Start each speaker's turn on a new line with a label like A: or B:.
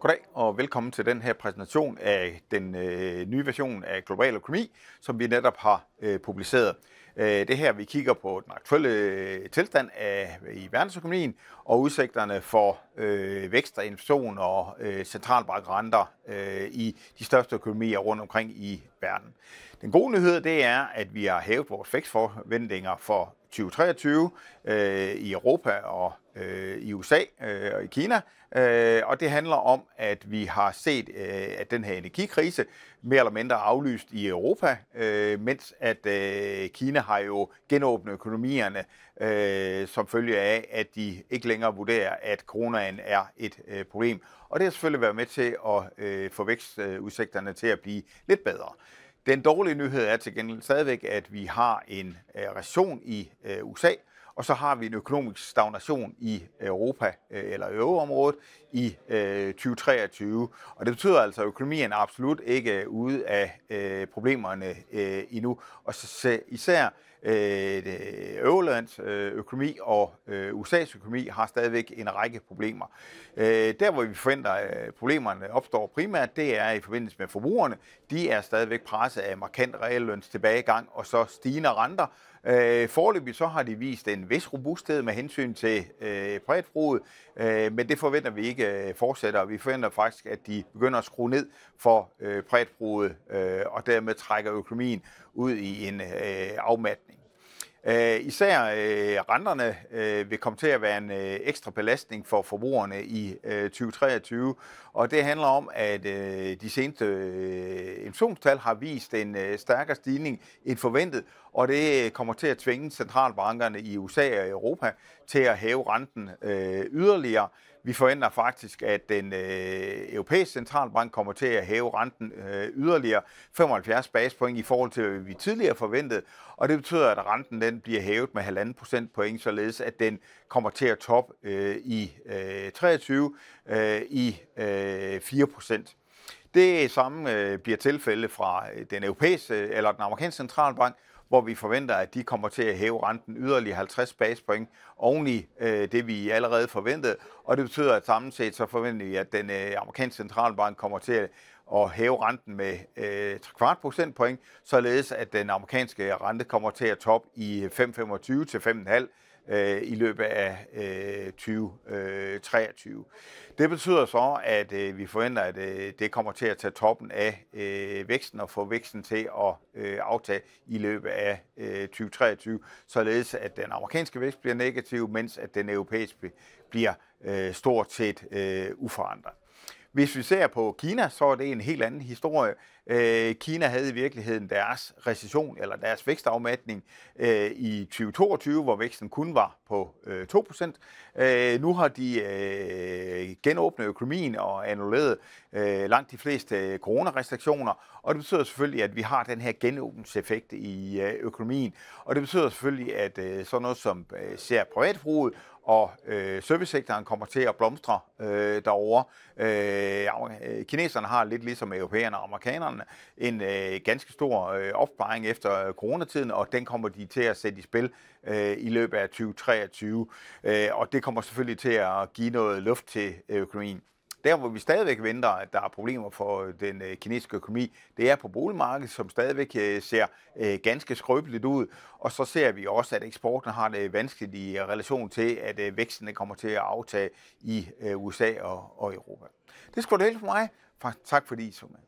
A: Goddag og velkommen til den her præsentation af den øh, nye version af Global Økonomi, som vi netop har øh, publiceret. Øh, det her, vi kigger på den aktuelle øh, tilstand af, i verdensøkonomien og udsigterne for øh, vækst og inflation og øh, centralbankrenter øh, i de største økonomier rundt omkring i verden. Den gode nyhed det er, at vi har hævet vores vækstforventninger for 2023 øh, i Europa og øh, i USA øh, og i Kina. Øh, og det handler om, at vi har set, øh, at den her energikrise mere eller mindre aflyst i Europa, øh, mens at øh, Kina har jo genåbnet økonomierne øh, som følge af, at de ikke længere vurderer, at coronaen er et øh, problem. Og det har selvfølgelig været med til at øh, få vækstudsigterne til at blive lidt bedre. Den dårlige nyhed er til gengæld stadigvæk, at vi har en øh, recession i øh, USA, og så har vi en økonomisk stagnation i øh, Europa øh, eller euroområdet i øh, 2023. Og det betyder altså, at økonomien er absolut ikke ude af problemerne endnu. Og så især øh, Eurolands økonomi og USA's økonomi har stadigvæk en række problemer. Der, hvor vi forventer, at problemerne opstår primært, det er i forbindelse med forbrugerne. De er stadigvæk presset af markant realløns tilbagegang og så stigende renter, Øh, forløbig så har de vist en vis robusthed med hensyn til øh, privatforbruget, øh, men det forventer vi ikke øh, fortsætter. Vi forventer faktisk, at de begynder at skrue ned for øh, privatforbruget, øh, og dermed trækker økonomien ud i en øh, afmatning. Uh, især uh, renterne uh, vil komme til at være en uh, ekstra belastning for forbrugerne i uh, 2023, og det handler om, at uh, de seneste uh, inflationstal har vist en uh, stærkere stigning end forventet, og det kommer til at tvinge centralbankerne i USA og Europa til at hæve renten uh, yderligere. Vi forventer faktisk, at den øh, europæiske centralbank kommer til at hæve renten øh, yderligere 75 basispoint i forhold til, hvad vi tidligere forventede. Og det betyder, at renten den bliver hævet med 1,5 procentpoint, således at den kommer til at top øh, i øh, 23 øh, i øh, 4 procent. Det samme øh, bliver tilfældet fra øh, den europæiske eller den amerikanske centralbank, hvor vi forventer, at de kommer til at hæve renten yderligere 50 basispoint oven i øh, det, vi allerede forventede. Og det betyder, at samlet set så forventer vi, at den øh, amerikanske centralbank kommer til at at hæve renten med øh, kvart procentpoint, således at den amerikanske rente kommer til at top i øh, 5,25 til 5,5 øh, i løbet af øh, 2023. Øh, det betyder så, at øh, vi forventer, at øh, det kommer til at tage toppen af øh, væksten og få væksten til at øh, aftage i løbet af øh, 2023, således at den amerikanske vækst bliver negativ, mens at den europæiske bliver øh, stort set øh, uforandret. Hvis vi ser på Kina, så er det en helt anden historie. Øh, Kina havde i virkeligheden deres recession eller deres vækstafmatning øh, i 2022, hvor væksten kun var på øh, 2%. Øh, nu har de øh, genåbnet økonomien og annulleret øh, langt de fleste øh, coronarestriktioner, og det betyder selvfølgelig, at vi har den her genåbningseffekt i øh, økonomien, og det betyder selvfølgelig, at øh, sådan noget som øh, ser privatforbruget og øh, servicesektoren kommer til at blomstre øh, derovre. Øh, øh, kineserne har lidt ligesom europæerne og amerikanerne en øh, ganske stor øh, opsparing efter coronatiden, og den kommer de til at sætte i spil øh, i løbet af 2023. Øh, og det kommer selvfølgelig til at give noget luft til økonomien. Der, hvor vi stadigvæk venter, at der er problemer for øh, den øh, kinesiske økonomi, det er på boligmarkedet, som stadigvæk øh, ser øh, ganske skrøbeligt ud. Og så ser vi også, at eksporten har det vanskeligt i øh, relation til, at øh, væksten kommer til at aftage i USA og, og Europa. Det skulle det hele for mig. Tak fordi I så med.